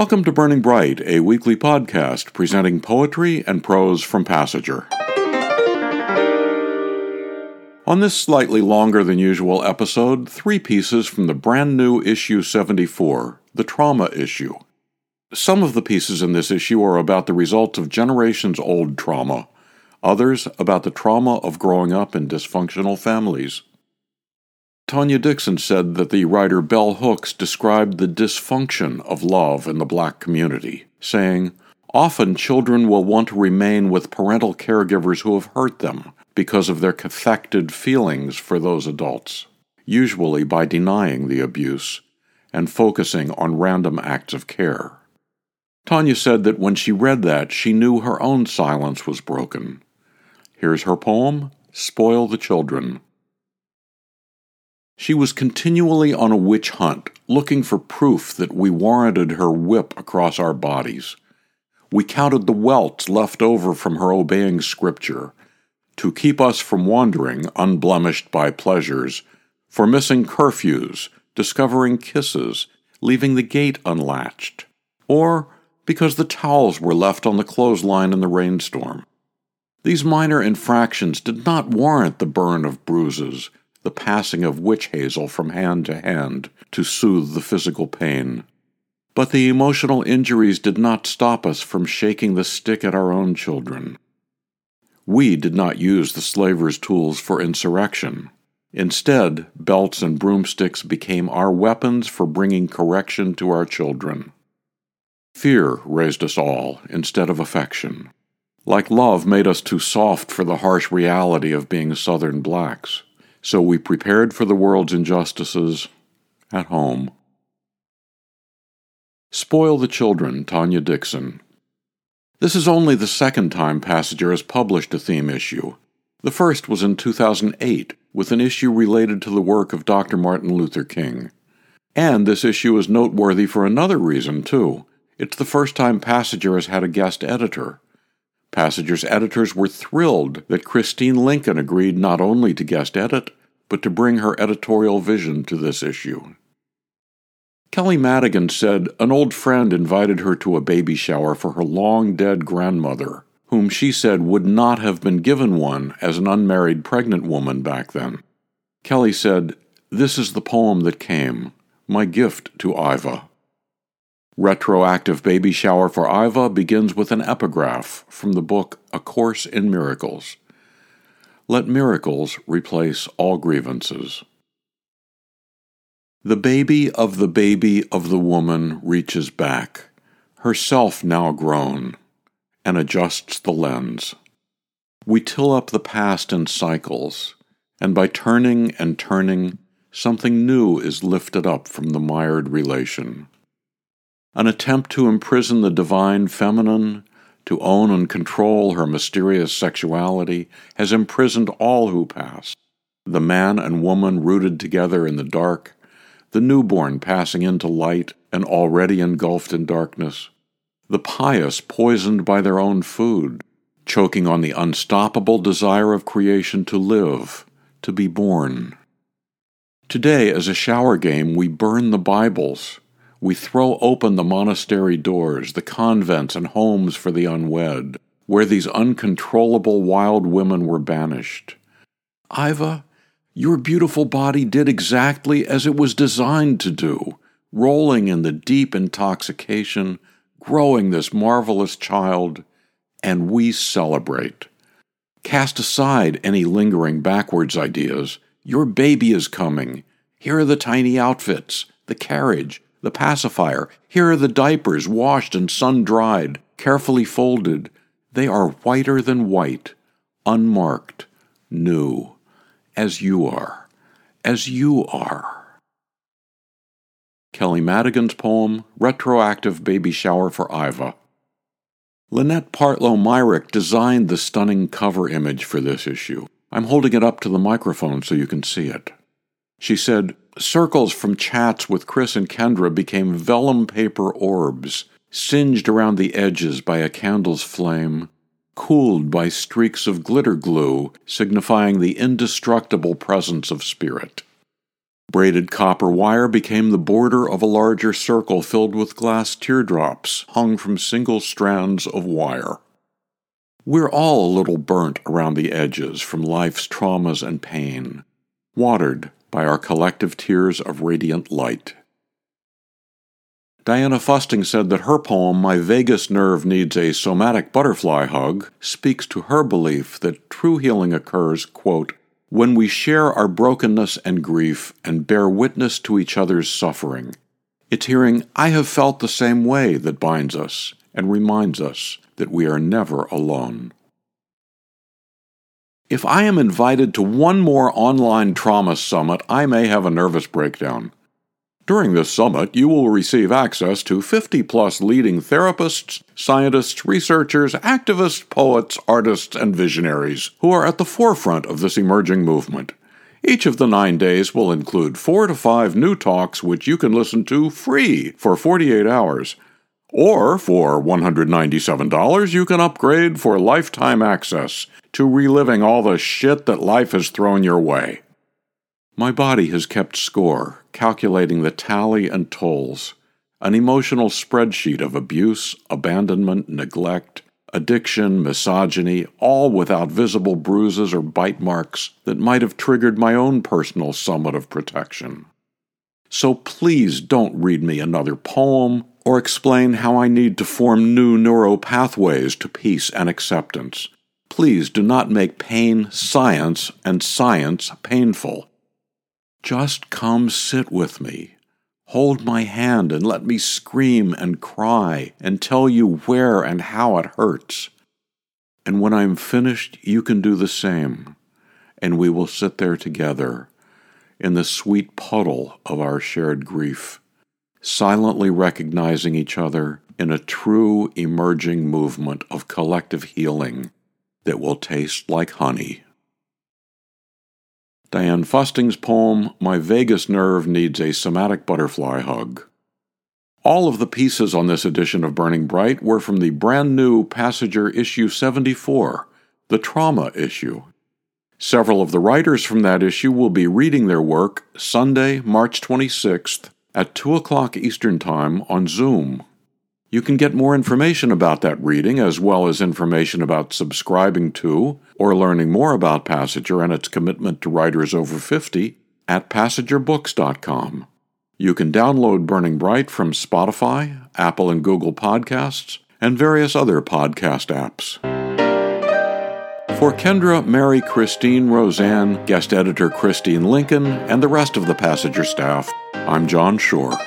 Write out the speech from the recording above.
Welcome to Burning Bright, a weekly podcast presenting poetry and prose from Passager. On this slightly longer than usual episode, three pieces from the brand new issue 74, the trauma issue. Some of the pieces in this issue are about the results of generations old trauma, others about the trauma of growing up in dysfunctional families. Tonia Dixon said that the writer Bell Hooks described the dysfunction of love in the black community, saying, Often children will want to remain with parental caregivers who have hurt them because of their cathected feelings for those adults, usually by denying the abuse and focusing on random acts of care. Tonia said that when she read that, she knew her own silence was broken. Here's her poem, Spoil the Children. She was continually on a witch hunt, looking for proof that we warranted her whip across our bodies. We counted the welts left over from her obeying Scripture, to keep us from wandering unblemished by pleasures, for missing curfews, discovering kisses, leaving the gate unlatched, or because the towels were left on the clothesline in the rainstorm. These minor infractions did not warrant the burn of bruises the passing of witch hazel from hand to hand to soothe the physical pain. But the emotional injuries did not stop us from shaking the stick at our own children. We did not use the slavers' tools for insurrection. Instead, belts and broomsticks became our weapons for bringing correction to our children. Fear raised us all instead of affection. Like love made us too soft for the harsh reality of being Southern blacks. So we prepared for the world's injustices at home. Spoil the Children, Tonia Dixon. This is only the second time Passager has published a theme issue. The first was in 2008 with an issue related to the work of Dr. Martin Luther King. And this issue is noteworthy for another reason, too. It's the first time Passager has had a guest editor. Passager's editors were thrilled that Christine Lincoln agreed not only to guest edit, but to bring her editorial vision to this issue. Kelly Madigan said an old friend invited her to a baby shower for her long dead grandmother, whom she said would not have been given one as an unmarried pregnant woman back then. Kelly said, This is the poem that came, my gift to Iva. Retroactive Baby Shower for Iva begins with an epigraph from the book A Course in Miracles. Let miracles replace all grievances. The baby of the baby of the woman reaches back, herself now grown, and adjusts the lens. We till up the past in cycles, and by turning and turning, something new is lifted up from the mired relation. An attempt to imprison the divine feminine, to own and control her mysterious sexuality, has imprisoned all who pass. The man and woman rooted together in the dark, the newborn passing into light and already engulfed in darkness, the pious poisoned by their own food, choking on the unstoppable desire of creation to live, to be born. Today, as a shower game, we burn the Bibles we throw open the monastery doors, the convents and homes for the unwed, where these uncontrollable wild women were banished. Iva, your beautiful body did exactly as it was designed to do, rolling in the deep intoxication, growing this marvelous child, and we celebrate. Cast aside any lingering backwards ideas. Your baby is coming. Here are the tiny outfits, the carriage, the pacifier. Here are the diapers, washed and sun dried, carefully folded. They are whiter than white, unmarked, new, as you are, as you are. Kelly Madigan's poem, Retroactive Baby Shower for Iva. Lynette Partlow Myrick designed the stunning cover image for this issue. I'm holding it up to the microphone so you can see it. She said, Circles from chats with Chris and Kendra became vellum paper orbs, singed around the edges by a candle's flame, cooled by streaks of glitter glue, signifying the indestructible presence of spirit. Braided copper wire became the border of a larger circle filled with glass teardrops hung from single strands of wire. We're all a little burnt around the edges from life's traumas and pain, watered by our collective tears of radiant light. Diana Fusting said that her poem, My Vagus Nerve Needs a Somatic Butterfly Hug, speaks to her belief that true healing occurs, quote, when we share our brokenness and grief and bear witness to each other's suffering. It's hearing, I have felt the same way that binds us and reminds us that we are never alone. If I am invited to one more online trauma summit, I may have a nervous breakdown. During this summit, you will receive access to 50 plus leading therapists, scientists, researchers, activists, poets, artists, and visionaries who are at the forefront of this emerging movement. Each of the nine days will include four to five new talks which you can listen to free for 48 hours. Or for $197, you can upgrade for lifetime access to reliving all the shit that life has thrown your way. My body has kept score, calculating the tally and tolls, an emotional spreadsheet of abuse, abandonment, neglect, addiction, misogyny, all without visible bruises or bite marks that might have triggered my own personal summit of protection. So please don't read me another poem or explain how I need to form new neural pathways to peace and acceptance. Please do not make pain science and science painful. Just come sit with me. Hold my hand and let me scream and cry and tell you where and how it hurts. And when I'm finished, you can do the same, and we will sit there together in the sweet puddle of our shared grief, silently recognizing each other in a true emerging movement of collective healing that will taste like honey. Diana Fusting's poem, My Vagus Nerve Needs a Somatic Butterfly Hug. All of the pieces on this edition of Burning Bright were from the brand new Passager issue 74, the trauma issue. Several of the writers from that issue will be reading their work Sunday, March 26th at 2 o'clock Eastern Time on Zoom. You can get more information about that reading, as well as information about subscribing to or learning more about Passager and its commitment to writers over 50 at PassagerBooks.com. You can download Burning Bright from Spotify, Apple and Google Podcasts, and various other podcast apps. For Kendra, Mary, Christine, Roseanne, guest editor Christine Lincoln, and the rest of the Passager staff, I'm John Shore.